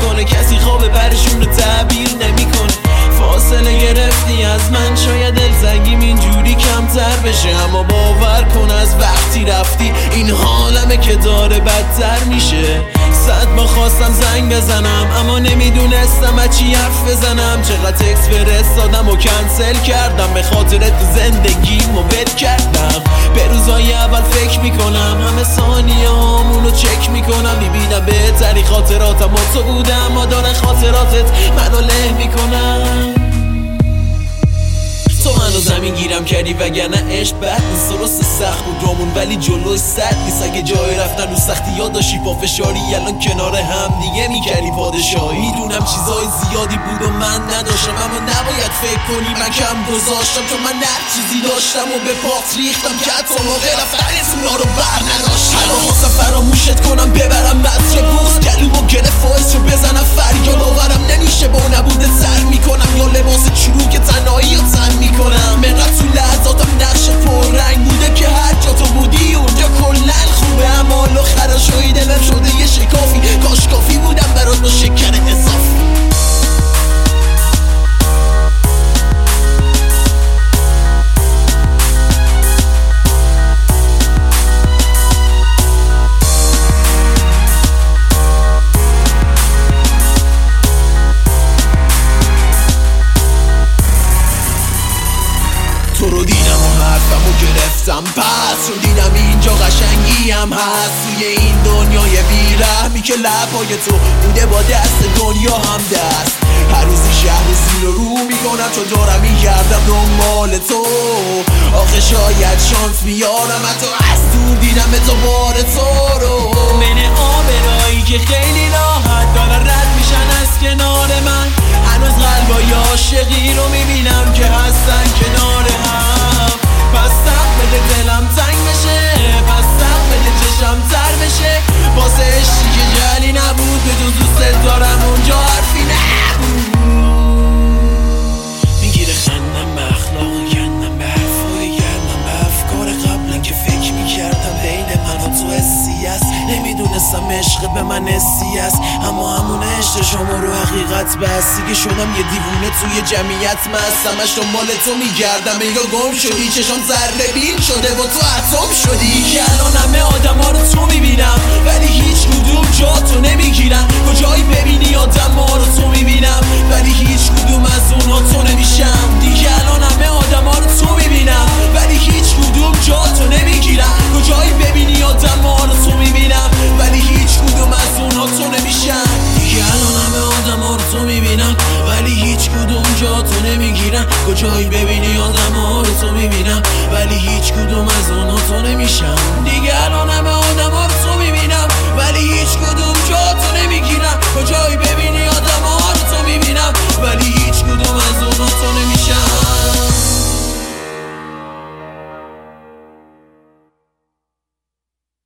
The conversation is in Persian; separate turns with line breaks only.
نمی‌کنه. کسی خواب پرشون رو تعبیر نمی‌کنه. فاصله گرفتی از من شاید دلزنگیم اینجوری کمتر بشه. اما باور کن از وقتی رفتی این حالمه که داره بدتر میشه. صد ما خواستم زنگ بزنم اما نمی‌دونستم از چی حرف بزنم. چقدر تکس فرستادم و کنسل کردم. به خاطر تو زندگیم و بد کردم. به روزای اول فکر می‌کنم همه ثانیه هامونو چک می‌کنم. می‌بینم بهتری خاطراتم. و تو بودم ما داره خاطراتت منو له می‌کنم. تو منو زمین گیرم کردی وگرنه عشق نیست. درست سخت بود رامون ولی جلوش صد نیست. اگه جای رفتن رو سختی یاد داشتی. با فشاری الان کنار هم دیگه می‌کردی پادشاهی. می‌دونم چیزای زیادی بود و من نداشتم اما نباید فکر کنی. من کم گذاشتم چون من نه چیزی داشتم و به پاک ریختم که حتی موقع رفتن اونا رو بر نداشتم. فراموشت کنم ببرم مصر بوز و گرفت تو دیدم و حرفم و گرفتم. پس رو دیدم اینجا قشنگی هم هست. توی این دنیای بیرحمی که لبهای تو بوده با دست دنیا هم دست. هر روزی شهر زیر رو می‌کنم چون دارم میگردم دنبال تو. آخه شاید شانس بیارم حتی از دور دیدم تو بار تو رو نمی‌دونستم عشق به من حسی است. اما همون عشق شما رو حقیقت بستی که شدم یه دیوونه توی جمعیت مستم همش دنبال تو میگردم. انگار گم شدی چشم ذره بین شده و تو اتم شدی. که الان همه آدم ها رو تو می‌بینم. ولی می‌گیرم کجایی ببینی آدم ها رو تو می‌بینم. ولی هیچ کدوم از اونا تو نمیشم. دیگه الان همه آدم ها